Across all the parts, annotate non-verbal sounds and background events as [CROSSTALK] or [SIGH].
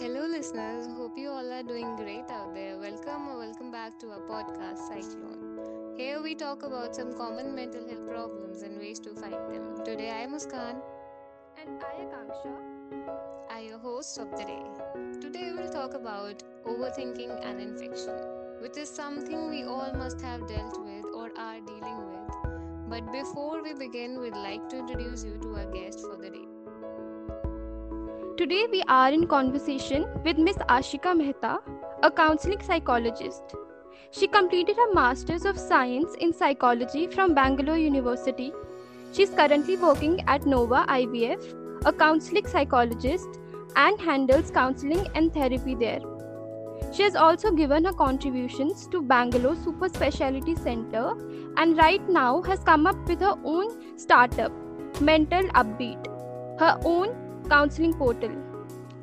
Hello, listeners. Hope you all are doing great out there. Welcome or welcome back to our podcast, Cyclone. Here we talk about some common mental health problems and ways to fight them. Today I am Muskan. And I, am Akanksha. are your hosts of the day. Today we'll talk about overthinking and infection, which is something we all must have dealt with or are dealing with. But before we begin, we'd like to introduce you to our guest for the day. Today we are in conversation with Miss Ashika Mehta, a counseling psychologist. She completed her Masters of Science in Psychology from Bangalore University. She is currently working at Nova IVF, a counseling psychologist, and handles counseling and therapy there. She has also given her contributions to Bangalore Super Speciality Center and right now has come up with her own startup, Mental Upbeat, her own counseling portal.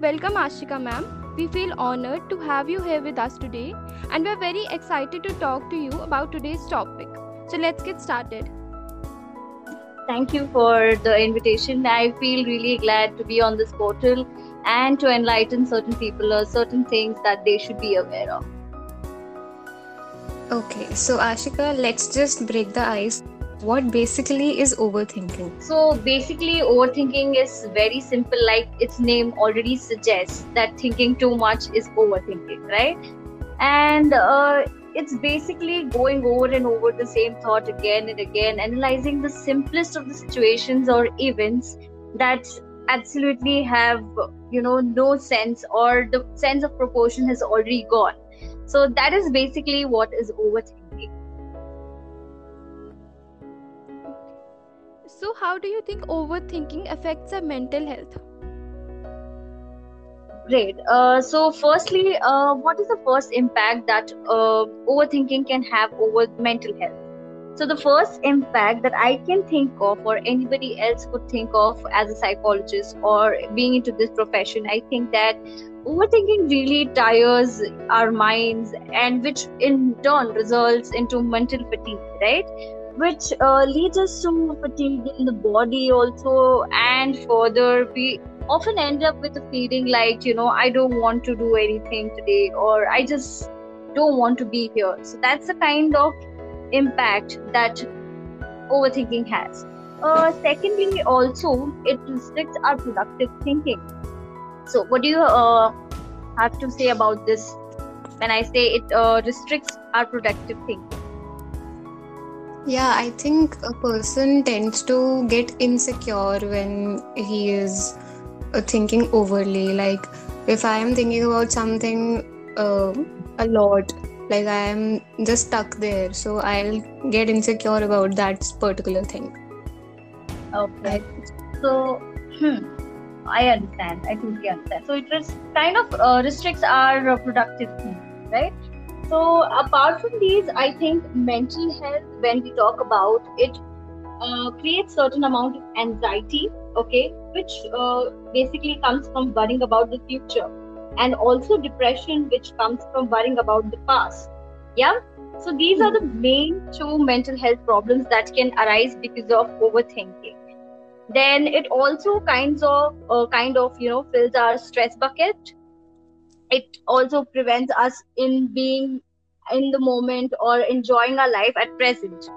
Welcome, Ashika ma'am. We feel honored to have you here with us today, and we're very excited to talk to you about today's topic. So, let's get started. Thank you for the invitation. I feel really glad to be on this portal and to enlighten certain people or certain things that they should be aware of. Okay, so Ashika, let's just break the ice. What basically is overthinking? So basically, overthinking is very simple, like its name already suggests that thinking too much is overthinking, right? And uh, it's basically going over and over the same thought again and again, analyzing the simplest of the situations or events that absolutely have, you know, no sense or the sense of proportion has already gone. So that is basically what is overthinking. So, how do you think overthinking affects our mental health? Great. Uh, so, firstly, uh, what is the first impact that uh, overthinking can have over mental health? So, the first impact that I can think of, or anybody else could think of as a psychologist or being into this profession, I think that overthinking really tires our minds, and which in turn results into mental fatigue, right? Which uh, leads us to fatigue in the body also, and further, we often end up with a feeling like you know i don't want to do anything today or i just don't want to be here. So that's the kind of impact that overthinking has. Uh, secondly also it restricts our productive thinking. So what do you uh, have to say about this? When i say it uh, restricts our productive thinking Yeah, I think a person tends to get insecure when he is uh, thinking overly. Like, if I am thinking about something uh, a lot, like I am just stuck there, so I'll get insecure about that particular thing. Okay. So, hmm, I understand. I totally understand. So it res- kind of uh, restricts our uh, productive thinking, right? So apart from these, I think mental health, when we talk about it, uh, creates certain amount of anxiety. Okay, which uh, basically comes from worrying about the future, and also depression, which comes from worrying about the past. Yeah. So these are the main two mental health problems that can arise because of overthinking then it also kinds of uh, kind of you know fills our stress bucket it also prevents us in being in the moment or enjoying our life at present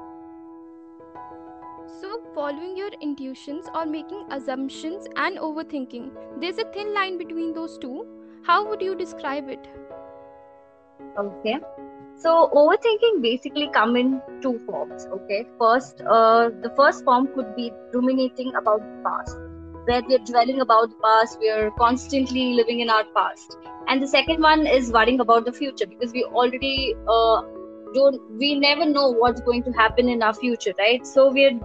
So, following your intuitions or making assumptions and overthinking, there's a thin line between those two. How would you describe it? okay so overthinking basically come in two forms okay first uh, the first form could be ruminating about the past where we're dwelling about the past we're constantly living in our past. And the second one is worrying about the future because we already uh, don't we never know what's going to happen in our future right? So we're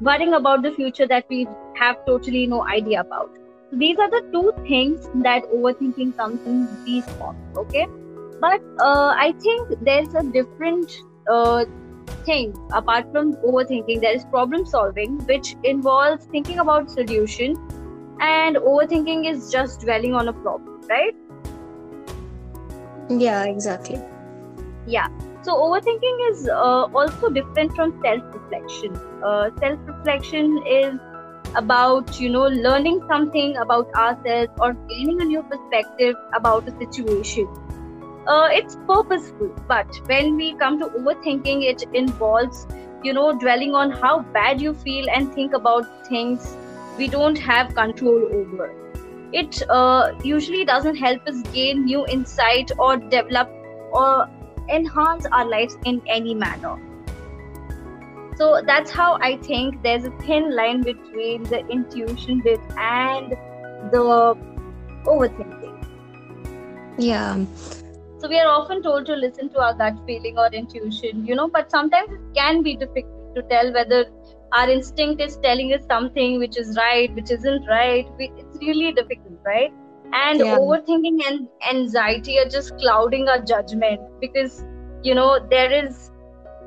worrying about the future that we have totally no idea about. So these are the two things that overthinking comes in these forms okay? But uh, i think there's a different uh, thing apart from overthinking there is problem solving which involves thinking about solution and overthinking is just dwelling on a problem right? Yeah, exactly. yeah. So overthinking is uh, also different from self reflection uh, self reflection is about you know learning something about ourselves or gaining a new perspective about a situation uh, it's purposeful but when we come to overthinking it involves you know dwelling on how bad you feel and think about things we don't have control over. It uh, usually doesn't help us gain new insight or develop or enhance our lives in any manner. So that's how i think there's a thin line between the intuition bit and the overthinking. Yeah. So we are often told to listen to our gut feeling or intuition you know but sometimes it can be difficult to tell whether our instinct is telling us something which is right which isn't right. We, it's really difficult right? And Yeah. overthinking and anxiety are just clouding our judgment because you know there is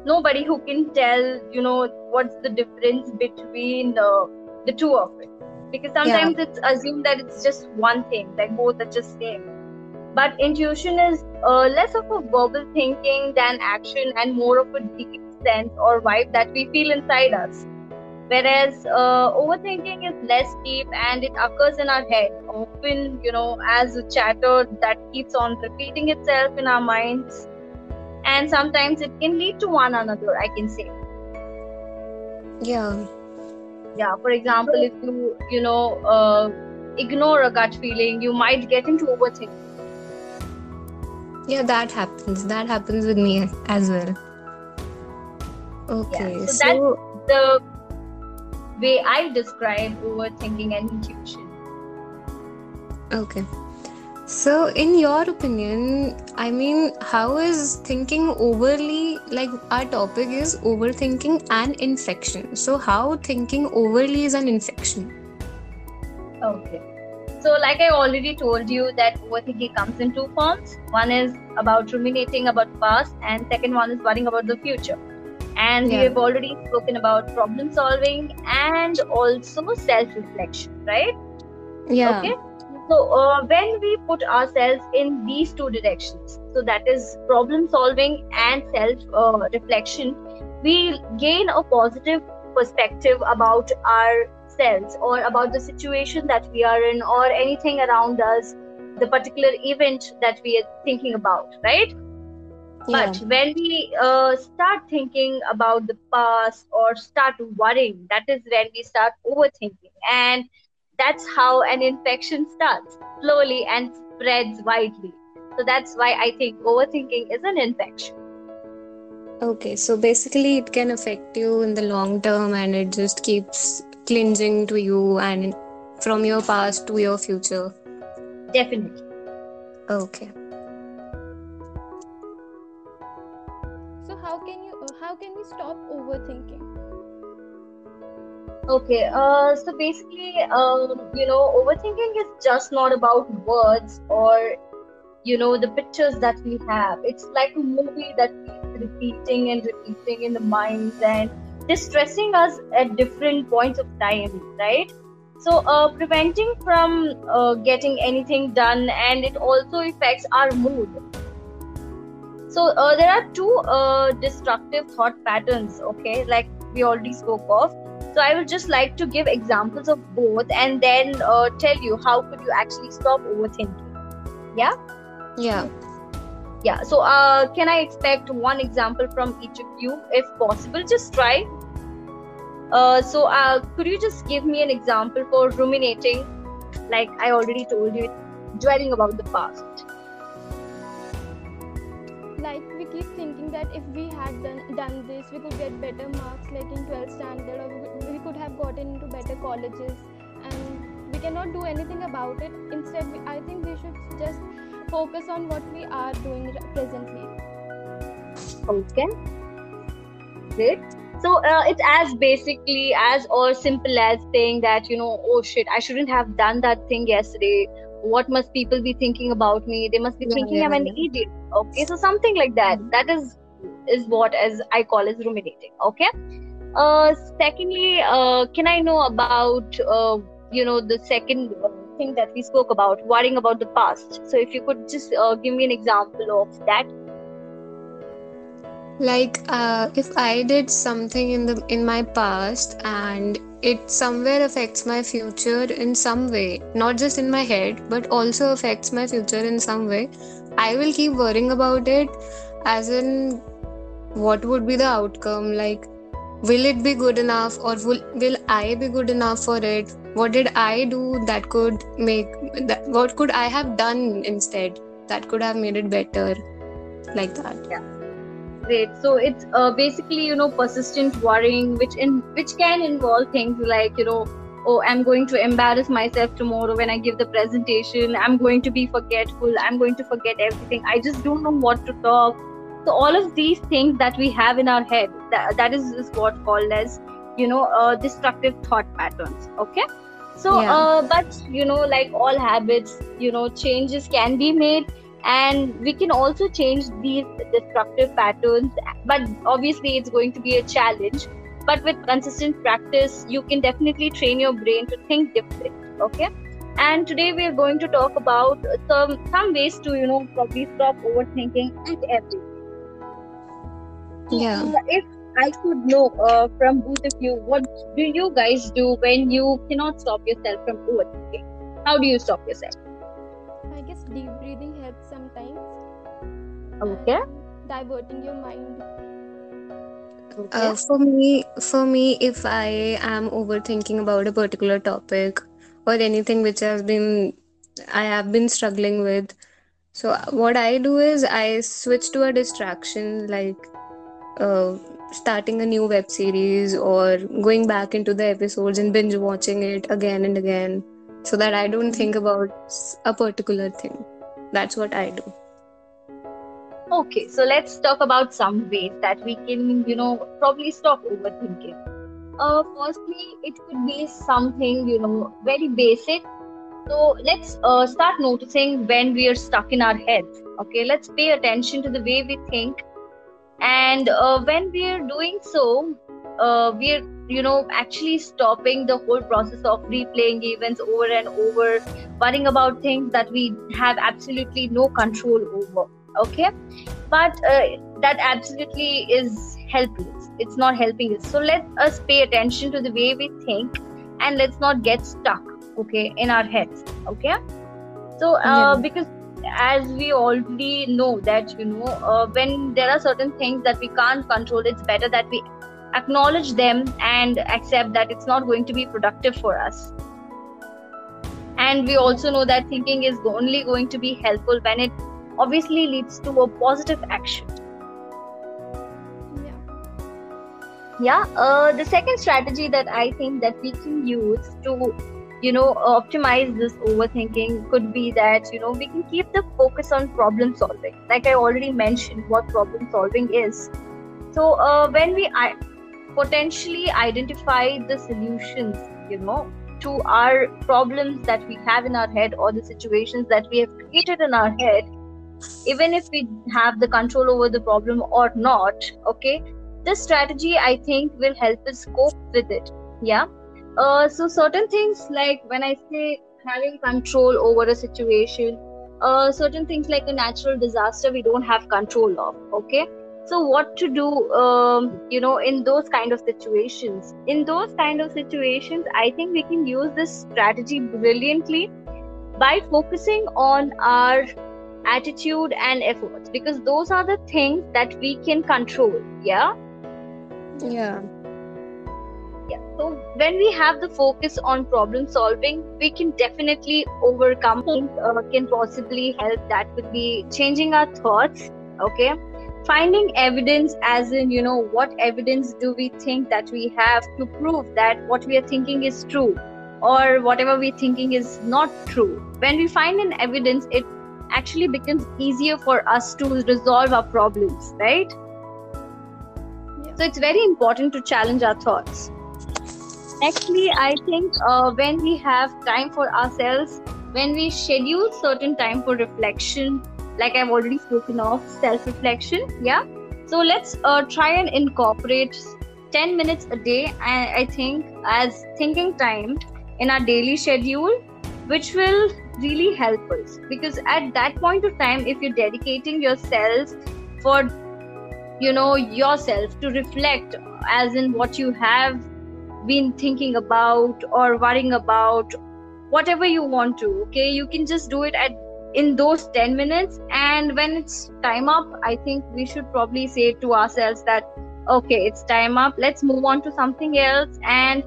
nobody who can tell you know what's the difference between uh, the two of it because sometimes it's assumed that it's just one thing like both are just the same but intuition is uh, less of a verbal thinking than action and more of a deep sense or vibe that we feel inside us. Whereas uh, overthinking is less deep and it occurs in our head often you know as a chatter that keeps on repeating itself in our minds. And sometimes it can lead to one another i can say. Yeah. yeah for example if you you know uh, ignore a gut feeling you might get into overthinking Yeah, that happens. That happens with me as well. Okay. so so the way i describe overthinking and intuition Okay. So, in your opinion, I mean, how is thinking overly, like our topic is overthinking and infection. So, how thinking overly is an infection? Okay. So, like I already told you, that overthinking comes in two forms. One is about ruminating about past, and second one is worrying about the future. And we have already spoken about problem solving and also self reflection, right? Yeah. Okay. So, uh, when we put ourselves in these two directions, so that is problem solving and self uh, reflection, we gain a positive perspective about ourselves or about the situation that we are in or anything around us, the particular event that we are thinking about, right? Yeah. But when we uh, start thinking about the past or start worrying, that is when we start overthinking. And that's how an infection starts slowly and spreads widely. So that's why I think overthinking is an infection. Okay. So, basically, it can affect you in the long term and it just keeps clinging to you and from your past to your future. Definitely. Okay. So how can you uh, how can we stop overthinking? Okay, uh, so basically, um, you know, overthinking is just not about words or, you know, the pictures that we have. It's like a movie that keeps repeating and repeating in the minds and distressing us at different points of time, right? So, uh, preventing from uh, getting anything done, and it also affects our mood. So, uh, there are two uh, destructive thought patterns, okay, like we already spoke of. So I would just like to give examples of both and then uh, tell you how could you actually stop overthinking. Yeah, Yeah. Yeah. So uh, can I expect one example from each of you, if possible? Just try. Uh, so uh, could you just give me an example for ruminating? Like I already told you, dwelling about the past. Like we keep thinking that if we had done done this, we could get better marks, like in 12th standard, or we, could have gotten into better colleges, and we cannot do anything about it. Instead, we, I think we should just focus on what we are doing presently. Okay. Great. So uh, it's as basically as or simple as saying that you know, oh shit, I shouldn't have done that thing yesterday. What must people be thinking about me? They must be Yeah, thinking yeah, I'm an yeah. idiot. Okay, so something like that. That is is what as I call as ruminating. Okay. Uh, secondly, uh, can I know about uh, you know the second uh, thing that we spoke about, worrying about the past? So if you could just uh, give me an example of that. like uh, if i did something in the in my past and it somewhere affects my future in some way not just in my head but also affects my future in some way i will keep worrying about it as in what would be the outcome like will it be good enough or will, will i be good enough for it what did i do that could make that what could i have done instead that could have made it better like that? Yeah. Great. So it's uh, basically you know persistent worrying which in which can involve things like you know oh i'm going to embarrass myself tomorrow when i give the presentation. I'm going to be forgetful. I'm going to forget everything. I just don't know what to talk. So all of these things that we have in our head that, that is, is what called as you know uh, destructive thought patterns okay? So yeah. uh, but you know like all habits you know changes can be made and we can also change these destructive patterns but obviously it's going to be a challenge. But with consistent practice you can definitely train your brain to think different okay? And today we are going to talk about some some ways to you know probably stop overthinking at everything. Yeah. If i could know uh, from both of you what do you guys do when you cannot stop yourself from overthinking? How do you stop yourself? I guess deep breathing helps sometimes. Okay. Diverting your mind. Okay. Uh, for me for me if i am overthinking about a particular topic or anything which has been i have been struggling with so what i do is i switch to a distraction like uh, starting a new web series or going back into the episodes and binge watching it again and again so that I don't think about a particular thing. That's what I do. Okay, so let's talk about some ways that we can, you know, probably stop overthinking. Uh, firstly, it could be something, you know, very basic. So let's uh, start noticing when we are stuck in our heads. Okay, let's pay attention to the way we think and uh, when we are doing so uh, we're you know actually stopping the whole process of replaying events over and over worrying about things that we have absolutely no control over okay? But uh, that absolutely is helpless. It's not helping us. So let us pay attention to the way we think and let's not get stuck okay in our heads okay? So uh, yeah. because as we already know that you know uh, when there are certain things that we can't control it's better that we acknowledge them and accept that it's not going to be productive for us. And we also know that thinking is only going to be helpful when it obviously leads to a positive action. Yeah. Yeah uh, the second strategy that i think that we can use to you know optimize this overthinking could be that you know we can keep the focus on problem solving. Like i already mentioned what problem solving is. So uh, when we I- potentially identify the solutions you know to our problems that we have in our head or the situations that we have created in our head even if we have the control over the problem or not okay this strategy i think will help us cope with it. Yeah uh, so certain things like when I say having control over a situation, uh, certain things like a natural disaster we don't have control of. Okay, so what to do? Um, you know, in those kind of situations. In those kind of situations, I think we can use this strategy brilliantly by focusing on our attitude and efforts because those are the things that we can control. Yeah. Yeah yeah. So when we have the focus on problem solving we can definitely overcome things uh, can possibly help. That would be changing our thoughts okay? Finding evidence as in you know what evidence do we think that we have to prove that what we are thinking is true or whatever we're thinking is not true. When we find an evidence it actually becomes easier for us to resolve our problems right? Yeah. so it's very important to challenge our thoughts Nextly, I think uh, when we have time for ourselves, when we schedule certain time for reflection, like I've already spoken of, self reflection, yeah. So let's uh, try and incorporate 10 minutes a day, I, I think, as thinking time in our daily schedule, which will really help us. Because at that point of time, if you're dedicating yourself for you know yourself to reflect as in what you have been thinking about or worrying about whatever you want to okay? You can just do it at in those 10 minutes. And when it's time up i think we should probably say to ourselves that okay it's time up. Let's move on to something else. And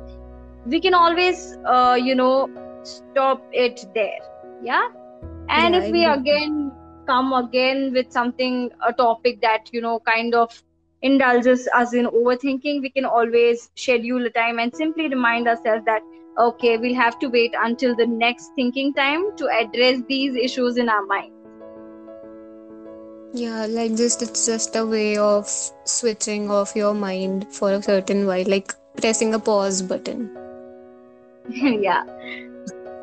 we can always uh, you know stop it there. Yeah? And yeah, if we again come again with something a topic that you know kind of indulges us in overthinking we can always schedule a time and simply remind ourselves that okay we'll have to wait until the next thinking time to address these issues in our mind. Yeah like just it's just a way of switching off your mind for a certain while like pressing a pause button. [LAUGHS] Yeah.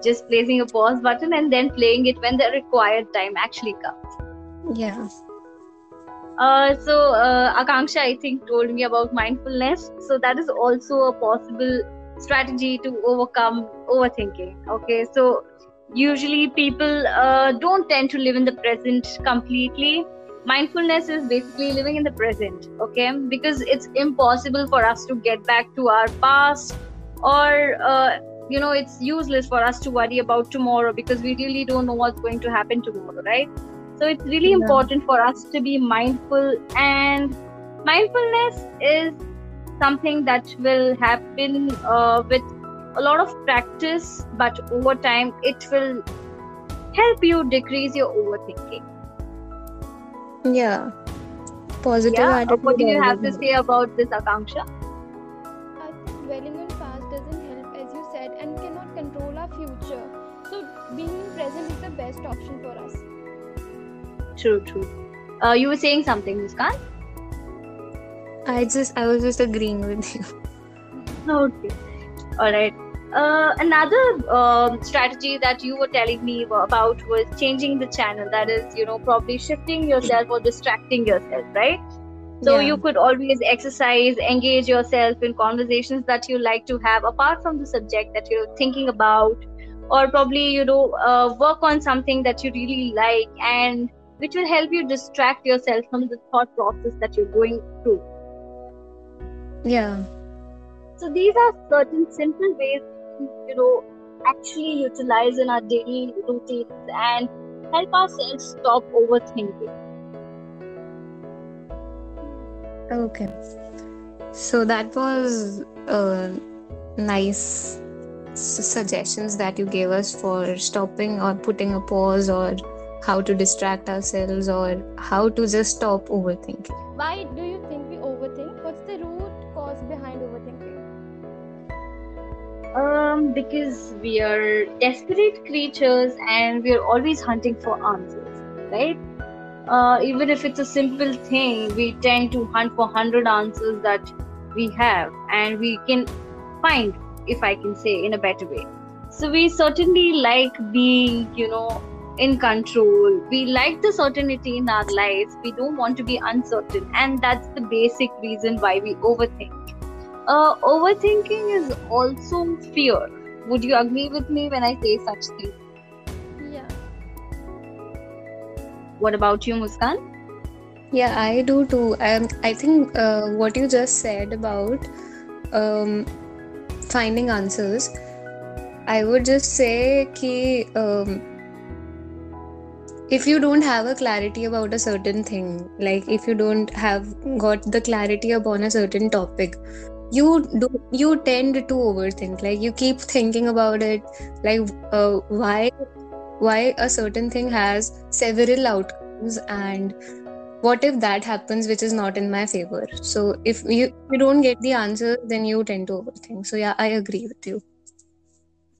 Just placing a pause button and then playing it when the required time actually comes. Yeah uh, so uh, Akanksha, I think, told me about mindfulness. So that is also a possible strategy to overcome overthinking. Okay, so usually people uh, don't tend to live in the present completely. Mindfulness is basically living in the present. Okay, because it's impossible for us to get back to our past or uh, you know it's useless for us to worry about tomorrow because we really don't know what's going to happen tomorrow right so it's really yeah. important for us to be mindful and mindfulness is something that will happen uh, with a lot of practice but over time it will help you decrease your overthinking. Yeah. Positive yeah. attitude what do you have to say about this akanksha dwelling on past doesn't help as you said and cannot control our future. So being present is the best option for us true true. Uh, you were saying something muskan? I just i was just agreeing with you. Okay. All right uh, another uh, strategy that you were telling me about was changing the channel. That is you know probably shifting yourself or distracting yourself right? So yeah. you could always exercise engage yourself in conversations that you like to have apart from the subject that you're thinking about or probably you know uh, work on something that you really like and which will help you distract yourself from the thought process that you're going through. Yeah. So these are certain simple ways, you know, actually utilize in our daily routines and help ourselves stop overthinking. Okay. So that was uh, nice suggestions that you gave us for stopping or putting a pause or how to distract ourselves or how to just stop overthinking. Why do you think we overthink? What's the root cause behind overthinking? Um, because we are desperate creatures and we are always hunting for answers, right? Uh, even if it's a simple thing, we tend to hunt for 100 answers that we have and we can find, if I can say, in a better way. So we certainly like being, you know, in control. We like the certainty in our lives. We don't want to be uncertain. And that's the basic reason why we overthink. Uh, overthinking is also fear. Would you agree with me when I say such things? Yeah. What about you, Muskan? Yeah, I do too. Um, I think uh, what you just said about um, finding answers, I would just say that um, if you don't have a clarity about a certain thing like if you don't have got the clarity upon a certain topic you do you tend to overthink. Like you keep thinking about it like uh, why why a certain thing has several outcomes and what if that happens which is not in my favor? So if you, you don't get the answer then you tend to overthink. So yeah i agree with you.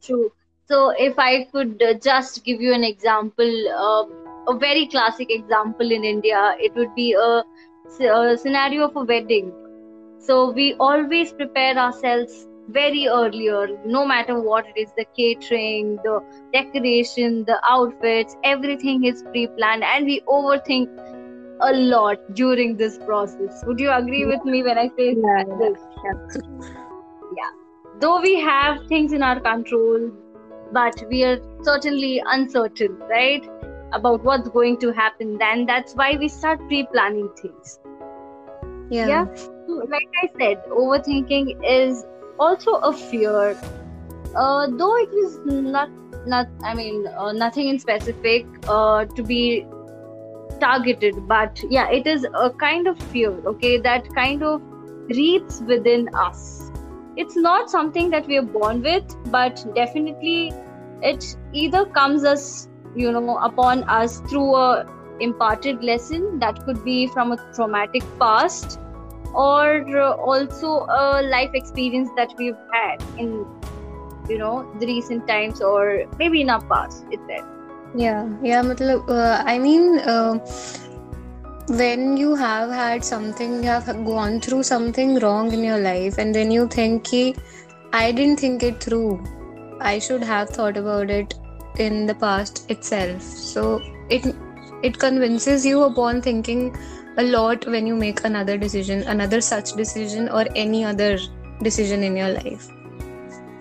True. So if i could uh, just give you an example uh, a very classic example in India, it would be a, a scenario of a wedding. So we always prepare ourselves very earlier, no matter what it is the catering, the decoration, the outfits, everything is pre planned, and we overthink a lot during this process. Would you agree with me when I say yeah, this? Yeah. yeah. Though we have things in our control, but we are certainly uncertain, right? About what's going to happen then that's why we start pre-planning things Yeah. Yeah. So, like I said, overthinking is also a fear. Uh, though it is not not I mean uh, nothing in specific uh, to be targeted, but yeah, it is a kind of fear. Okay, that kind of reads within us. It's not something that we are born with, but definitely it either comes as you know upon us through a imparted lesson that could be from a traumatic past or uh, also a life experience that we've had in you know the recent times or maybe in our past itself Yeah, yeah, matlab, uh, I mean, uh, when you have had something, you have gone through something wrong in your life, and then you think, I didn't think it through. I should have thought about it in the past itself. So it it convinces you upon thinking a lot when you make another decision, another such decision, or any other decision in your life.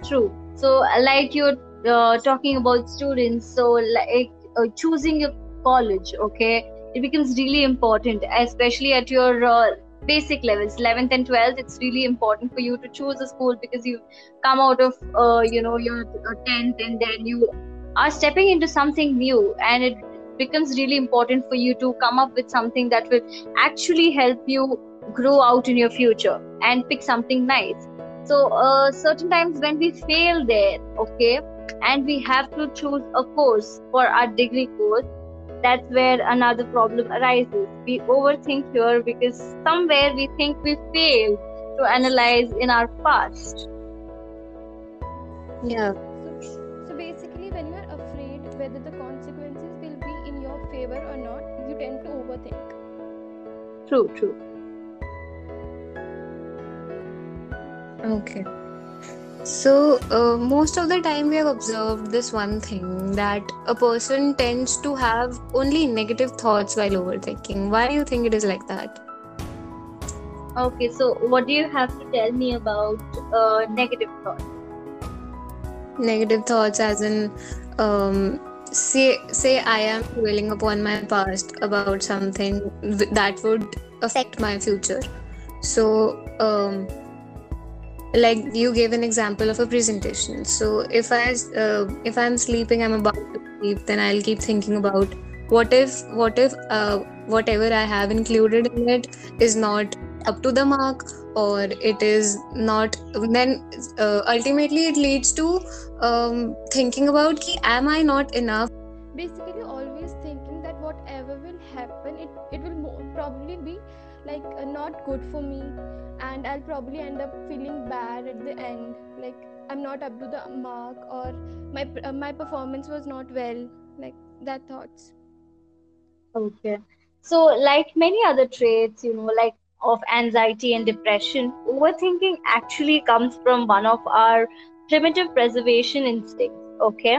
true so uh, like you're uh, talking about students so like uh, choosing your college okay it becomes really important especially at your uh, basic levels 11th and 12th it's really important for you to choose a school because you come out of uh, you know your uh, 10th and then you are stepping into something new and it becomes really important for you to come up with something that will actually help you grow out in your future and pick something nice. So uh, certain times when we fail there okay and we have to choose a course for our degree course that's where another problem arises. We overthink here because somewhere we think we failed to analyze in our past. Yeah. Whether the consequences will be in your favor or not, you tend to overthink. true true Okay. So, uh, most of the time we have observed this one thing that a person tends to have only negative thoughts while overthinking. Why do you think it is like that? okay so what do you have to tell me about uh, negative thoughts Negative thoughts, as in, um, say, say I am dwelling upon my past about something that would affect my future. So, um, like you gave an example of a presentation so if i uh, if i'm sleeping i'm about to sleep then i'll keep thinking about what if what if uh, whatever i have included in it is not up to the mark or it is not then uh, ultimately it leads to um, thinking about ki, am i not enough Basically, always thinking that whatever will happen, it, it will mo- probably be like uh, not good for me, and I'll probably end up feeling bad at the end. Like I'm not up to the mark, or my uh, my performance was not well. Like that thoughts. Okay. So, like many other traits, you know, like of anxiety and depression, overthinking actually comes from one of our primitive preservation instincts. Okay.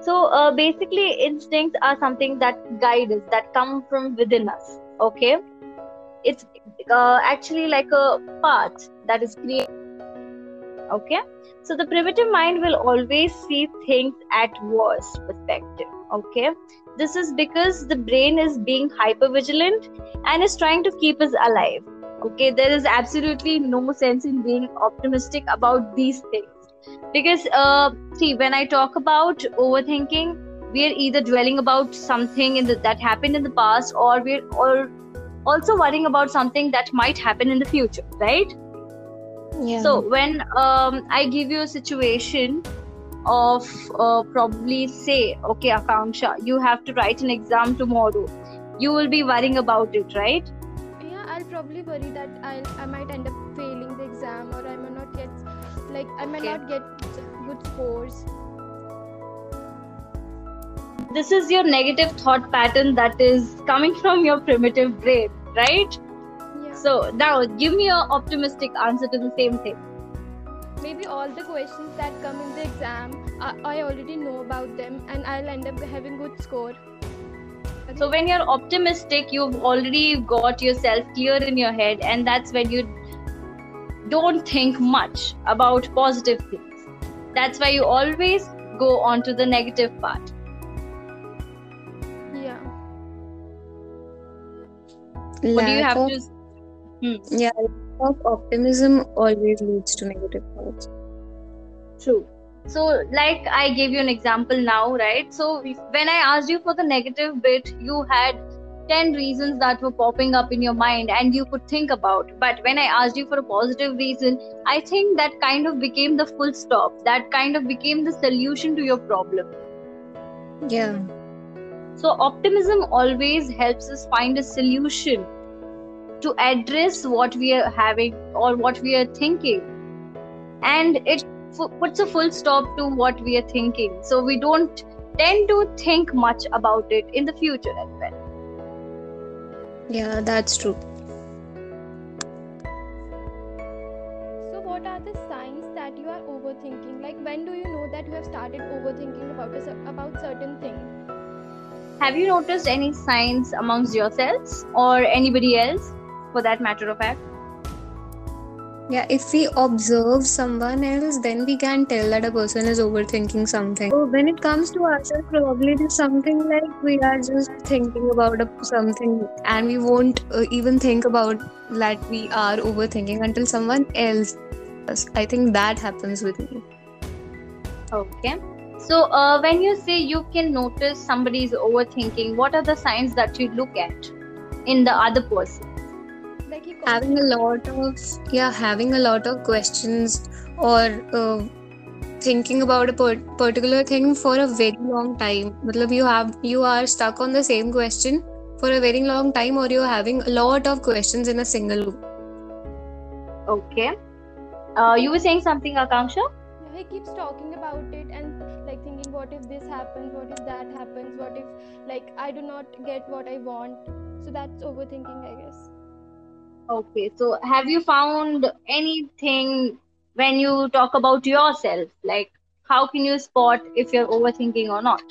So, uh, basically, instincts are something that guide us, that come from within us. Okay. It's uh, actually like a path that is created. Okay. So, the primitive mind will always see things at worst perspective. Okay this is because the brain is being hyper vigilant and is trying to keep us alive. Okay there is absolutely no sense in being optimistic about these things. Because uh, see when i talk about overthinking we are either dwelling about something in the, that happened in the past or we're or also worrying about something that might happen in the future right? Yeah. So when um, I give you a situation of uh, probably say, okay, Akanksha, you have to write an exam tomorrow. You will be worrying about it, right? Yeah, I'll probably worry that I'll I might end up failing the exam, or I might not get like I might Okay. not get good scores. This is your negative thought pattern that is coming from your primitive brain, right? Yeah. So now give me an optimistic answer to the same thing. Maybe all the questions that come in the exam I, I already know about them and i'll end up having good score So when you're optimistic, you've already got yourself clear in your head, and that's when you don't think much about positive things. That's why you always go on to the negative part. yeah What do you have of- to Hmm. Yeah, of optimism always leads to negative thoughts. True. So, like I gave you an example now, right? So, when I asked you for the negative bit, you had 10 reasons that were popping up in your mind and you could think about. But when I asked you for a positive reason, I think that kind of became the full stop. That kind of became the solution to your problem. Yeah. So, optimism always helps us find a solution to address what we are having or what we are thinking. And it f- puts a full stop to what we are thinking. So, we don't tend to think much about it in the future as well. Yeah, that's true. So, what are the signs that you are overthinking? Like, when do you know that you have started overthinking about a, about certain things Have you noticed any signs amongst yourselves or anybody else, for that matter of fact? Yeah, if we observe someone else, then we can tell that a person is overthinking something. So when it comes to ourselves, probably it is something like we are just thinking about something and we won't uh, even think about that we are overthinking until someone else. does. I think that happens with me. Okay. So, uh, when you say you can notice somebody is overthinking, what are the signs that you look at in the other person? Like, he Having a lot of yeah, having a lot of questions or uh, thinking about a per- particular thing for a very long time. Matlab you have you are stuck on the same question for a very long time, or you're having a lot of questions in a single loop. Okay. Uh, you were saying something, Akanksha? Yeah, he keeps talking about it and like thinking, what if this happens? What if that happens? What if like I do not get what I want? So that's overthinking, I guess. Okay. So, have you found anything when you talk about yourself? Like, how can you spot if you're overthinking or not?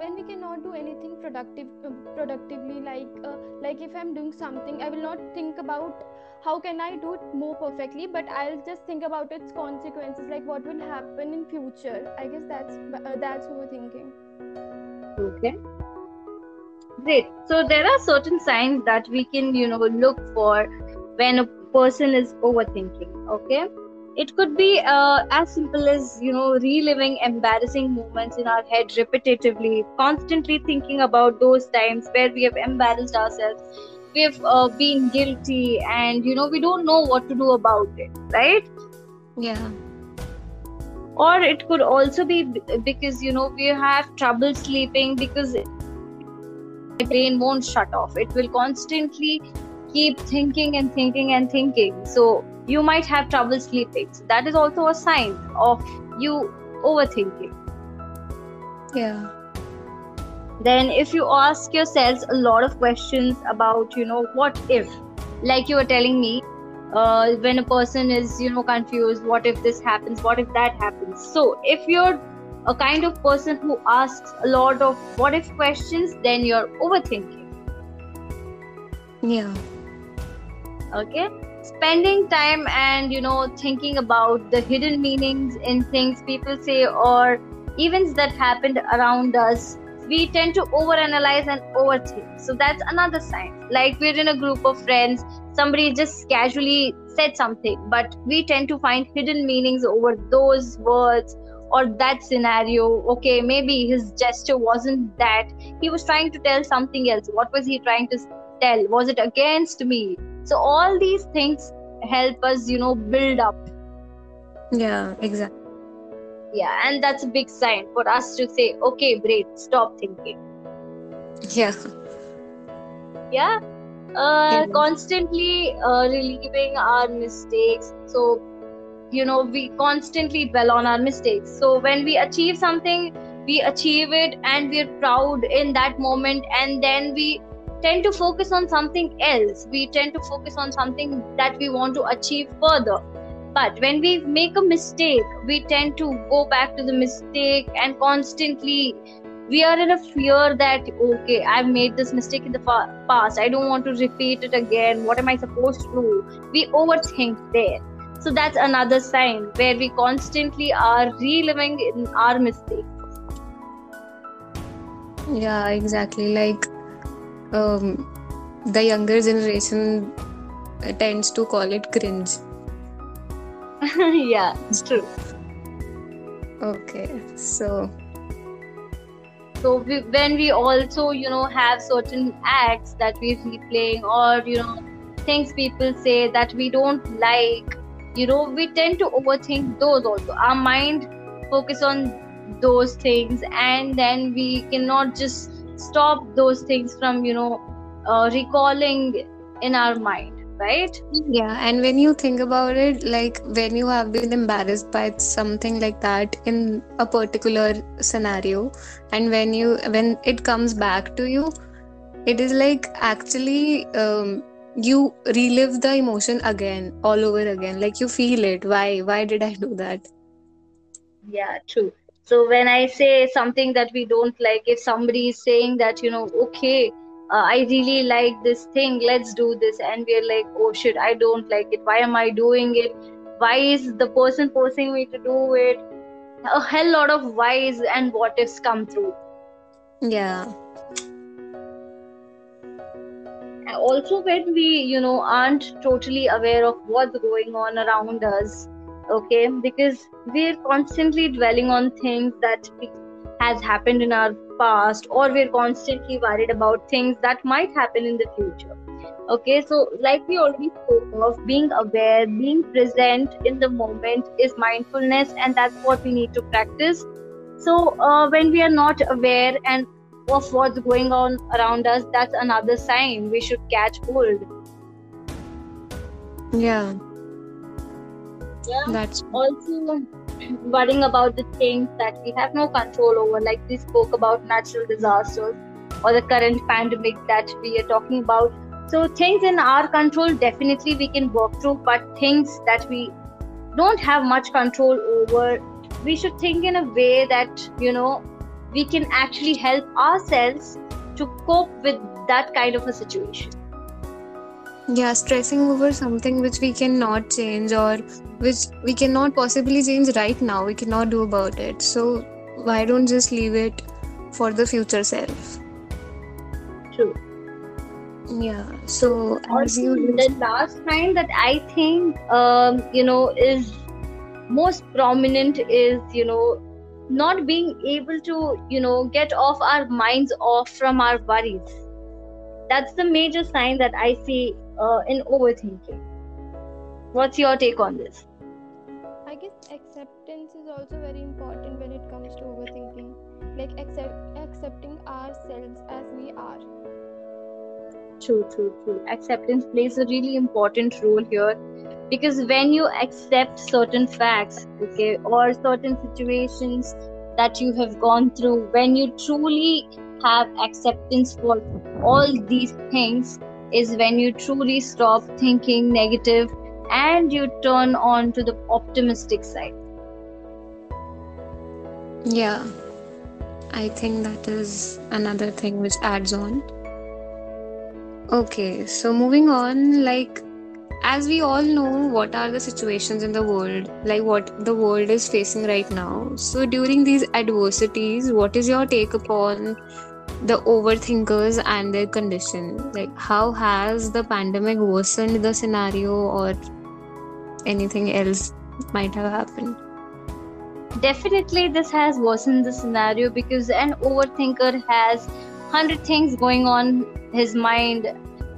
when we cannot do anything productive uh, productively like uh, like if i'm doing something i will not think about how can i do it more perfectly but i'll just think about its consequences like what will happen in future i guess that's uh, that's overthinking Okay. Great. So there are certain signs that we can, you know, look for when a person is overthinking. Okay. It could be uh, as simple as, you know, reliving embarrassing moments in our head repetitively, constantly thinking about those times where we have embarrassed ourselves, we have uh, been guilty, and, you know, we don't know what to do about it, right? Yeah. or it could also be because you know we have trouble sleeping because the brain won't shut off. It will constantly keep thinking and thinking and thinking. So you might have trouble sleeping. So that is also a sign of you overthinking. Yeah. then if you ask yourselves a lot of questions about you know what if? Like you were telling me uh, when a person is you know confused what if this happens? What if that happens? So if you're a kind of person who asks a lot of what if questions then you're overthinking. Yeah. okay? Spending time and you know thinking about the hidden meanings in things people say or events that happened around us we tend to overanalyze and overthink. So that's another sign. Like we're in a group of friends somebody just casually said something but we tend to find hidden meanings over those words or that scenario okay maybe his gesture wasn't that. He was trying to tell something else. What was he trying to tell? Was it against me? So all these things help us you know build up. Yeah. Exactly. yeah and that's a big sign for us to say okay great stop thinking. Yeah. yeah. Uh, constantly uh, relieving our mistakes. So you know we constantly dwell on our mistakes. So when we achieve something we achieve it and we're proud in that moment and then we tend to focus on something else. We tend to focus on something that we want to achieve further. But when we make a mistake we tend to go back to the mistake and constantly we are in a fear that okay i've made this mistake in the fa- past. I don't want to repeat it again. What am i supposed to do? We overthink there so that's another sign where we constantly are reliving in our mistakes Yeah, exactly. Like, um, the younger generation tends to call it cringe. [LAUGHS] yeah, it's true. Okay, so so we, when we also you know have certain acts that we're replaying or you know things people say that we don't like you know we tend to overthink those also. Our mind focus on those things and then we cannot just stop those things from you know uh, recalling in our mind right? Yeah and when you think about it like when you have been embarrassed by something like that in a particular scenario and when you when it comes back to you it is like actually um, you relive the emotion again all over again like you feel it why why did i do that yeah true so when i say something that we don't like if somebody is saying that you know okay uh, I really like this thing, let's do this. And we're like, oh shit, I don't like it. Why am I doing it? Why is the person forcing me to do it? A hell lot of whys and what ifs come through. Yeah. Also, when we, you know, aren't totally aware of what's going on around us, okay, because we're constantly dwelling on things that has happened in our past or we're constantly worried about things that might happen in the future okay? So like we already spoke of being aware being present in the moment is mindfulness and that's what we need to practice. So uh, when we are not aware and of what's going on around us that's another sign we should catch hold. Yeah. Yeah. That's also worrying about the things that we have no control over, like we spoke about natural disasters or the current pandemic that we are talking about. So, things in our control definitely we can work through, but things that we don't have much control over, we should think in a way that you know we can actually help ourselves to cope with that kind of a situation. Yeah, stressing over something which we cannot change or which we cannot possibly change right now, we cannot do about it. So, why don't just leave it for the future self? True. Yeah. So, as you the last sign that I think um, you know is most prominent is you know not being able to you know get off our minds off from our worries that's the major sign that i see uh, in overthinking. What's your take on this? I guess acceptance is also very important when it comes to overthinking. Like accept, accepting ourselves as we are. True, true, true. Acceptance plays a really important role here because when you accept certain facts, okay, or certain situations that you have gone through, when you truly have acceptance for all these things, is when you truly stop thinking negative and you turn on to the optimistic side. Yeah, I think that is another thing which adds on. Okay, so moving on, like as we all know, what are the situations in the world, like what the world is facing right now. So during these adversities, what is your take upon the overthinkers and their condition like how has the pandemic worsened the scenario or anything else might have happened definitely this has worsened the scenario because an overthinker has 100 things going on his mind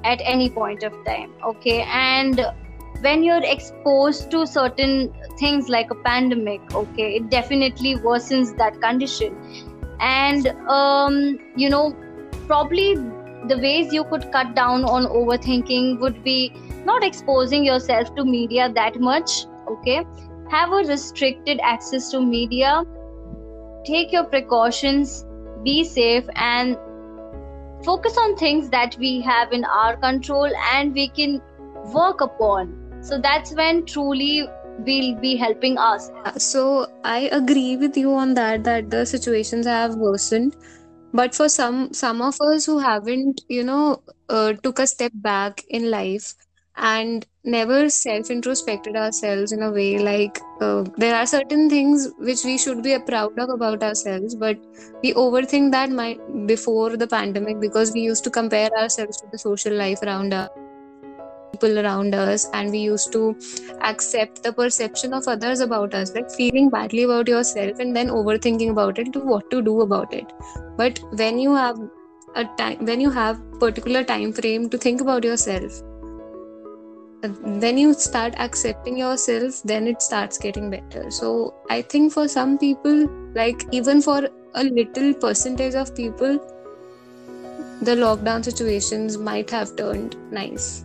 at any point of time okay? And when you're exposed to certain things like a pandemic okay it definitely worsens that condition. And um, you know probably the ways you could cut down on overthinking would be not exposing yourself to media that much okay? Have a restricted access to media. Take your precautions be safe and focus on things that we have in our control and we can work upon. So that's when truly we'll be helping us. So i agree with you on that that the situations have worsened. But for some some of us who haven't you know uh, took a step back in life and never self introspected ourselves in a way like uh, there are certain things which we should be proud of about ourselves but we overthink that my, before the pandemic because we used to compare ourselves to the social life around us people around us and we used to accept the perception of others about us like feeling badly about yourself and then overthinking about it to what to do about it. But when you have a time when you have particular time frame to think about yourself when you start accepting yourself then it starts getting better. So i think for some people like even for a little percentage of people the lockdown situations might have turned nice.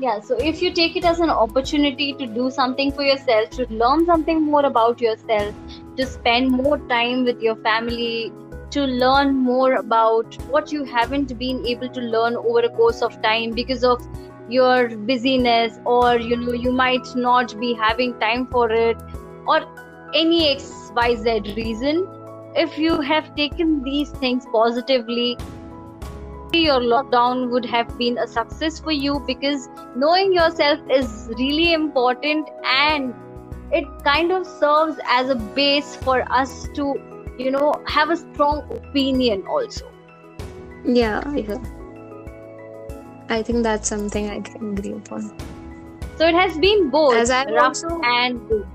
Yeah so if you take it as an opportunity to do something for yourself to learn something more about yourself to spend more time with your family to learn more about what you haven't been able to learn over a course of time because of your busyness or you know you might not be having time for it or any xyz reason if you have taken these things positively your lockdown would have been a success for you because knowing yourself is really important and it kind of serves as a base for us to you know have a strong opinion also. Yeah yeah I think that's something I can agree upon. So it has been both As I've rough also, and good.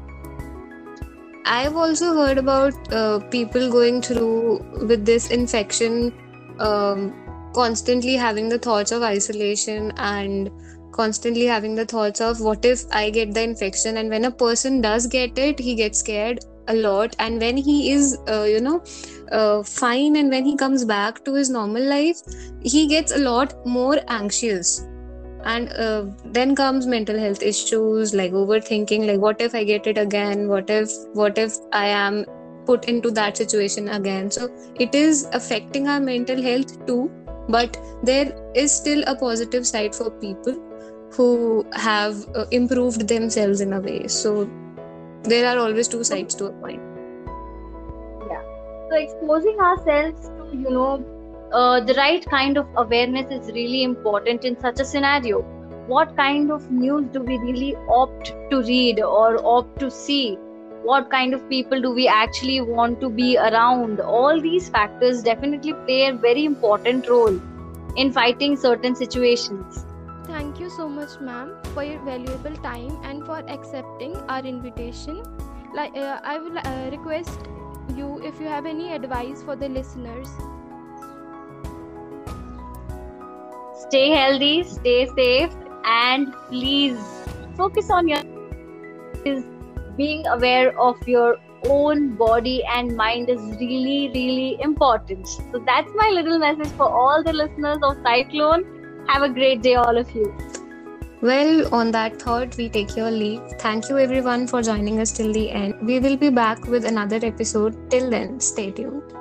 I've also heard about uh, people going through with this infection, um, constantly having the thoughts of isolation and constantly having the thoughts of what if I get the infection. And when a person does get it, he gets scared a lot. And when he is, uh, you know, uh, fine and when he comes back to his normal life he gets a lot more anxious. And uh, then comes mental health issues like overthinking like what if i get it again? What if what if i am put into that situation again? So it is affecting our mental health too but there is still a positive side for people who have uh, improved themselves in a way. So there are always two sides to a coin. Yeah. so exposing ourselves to you know uh, the right kind of awareness is really important in such a scenario. What kind of news do we really opt to read or opt to see? What kind of people do we actually want to be around? All these factors definitely play a very important role in fighting certain situations thank you so much ma'am for your valuable time and for accepting our invitation like uh, i will uh, request you if you have any advice for the listeners. Stay healthy, stay safe, and please focus on your is being aware of your own body and mind is really, really important. So that's my little message for all the listeners of Cyclone. Have a great day, all of you. Well, on that thought, we take your leave. Thank you everyone for joining us till the end. We will be back with another episode. Till then, stay tuned.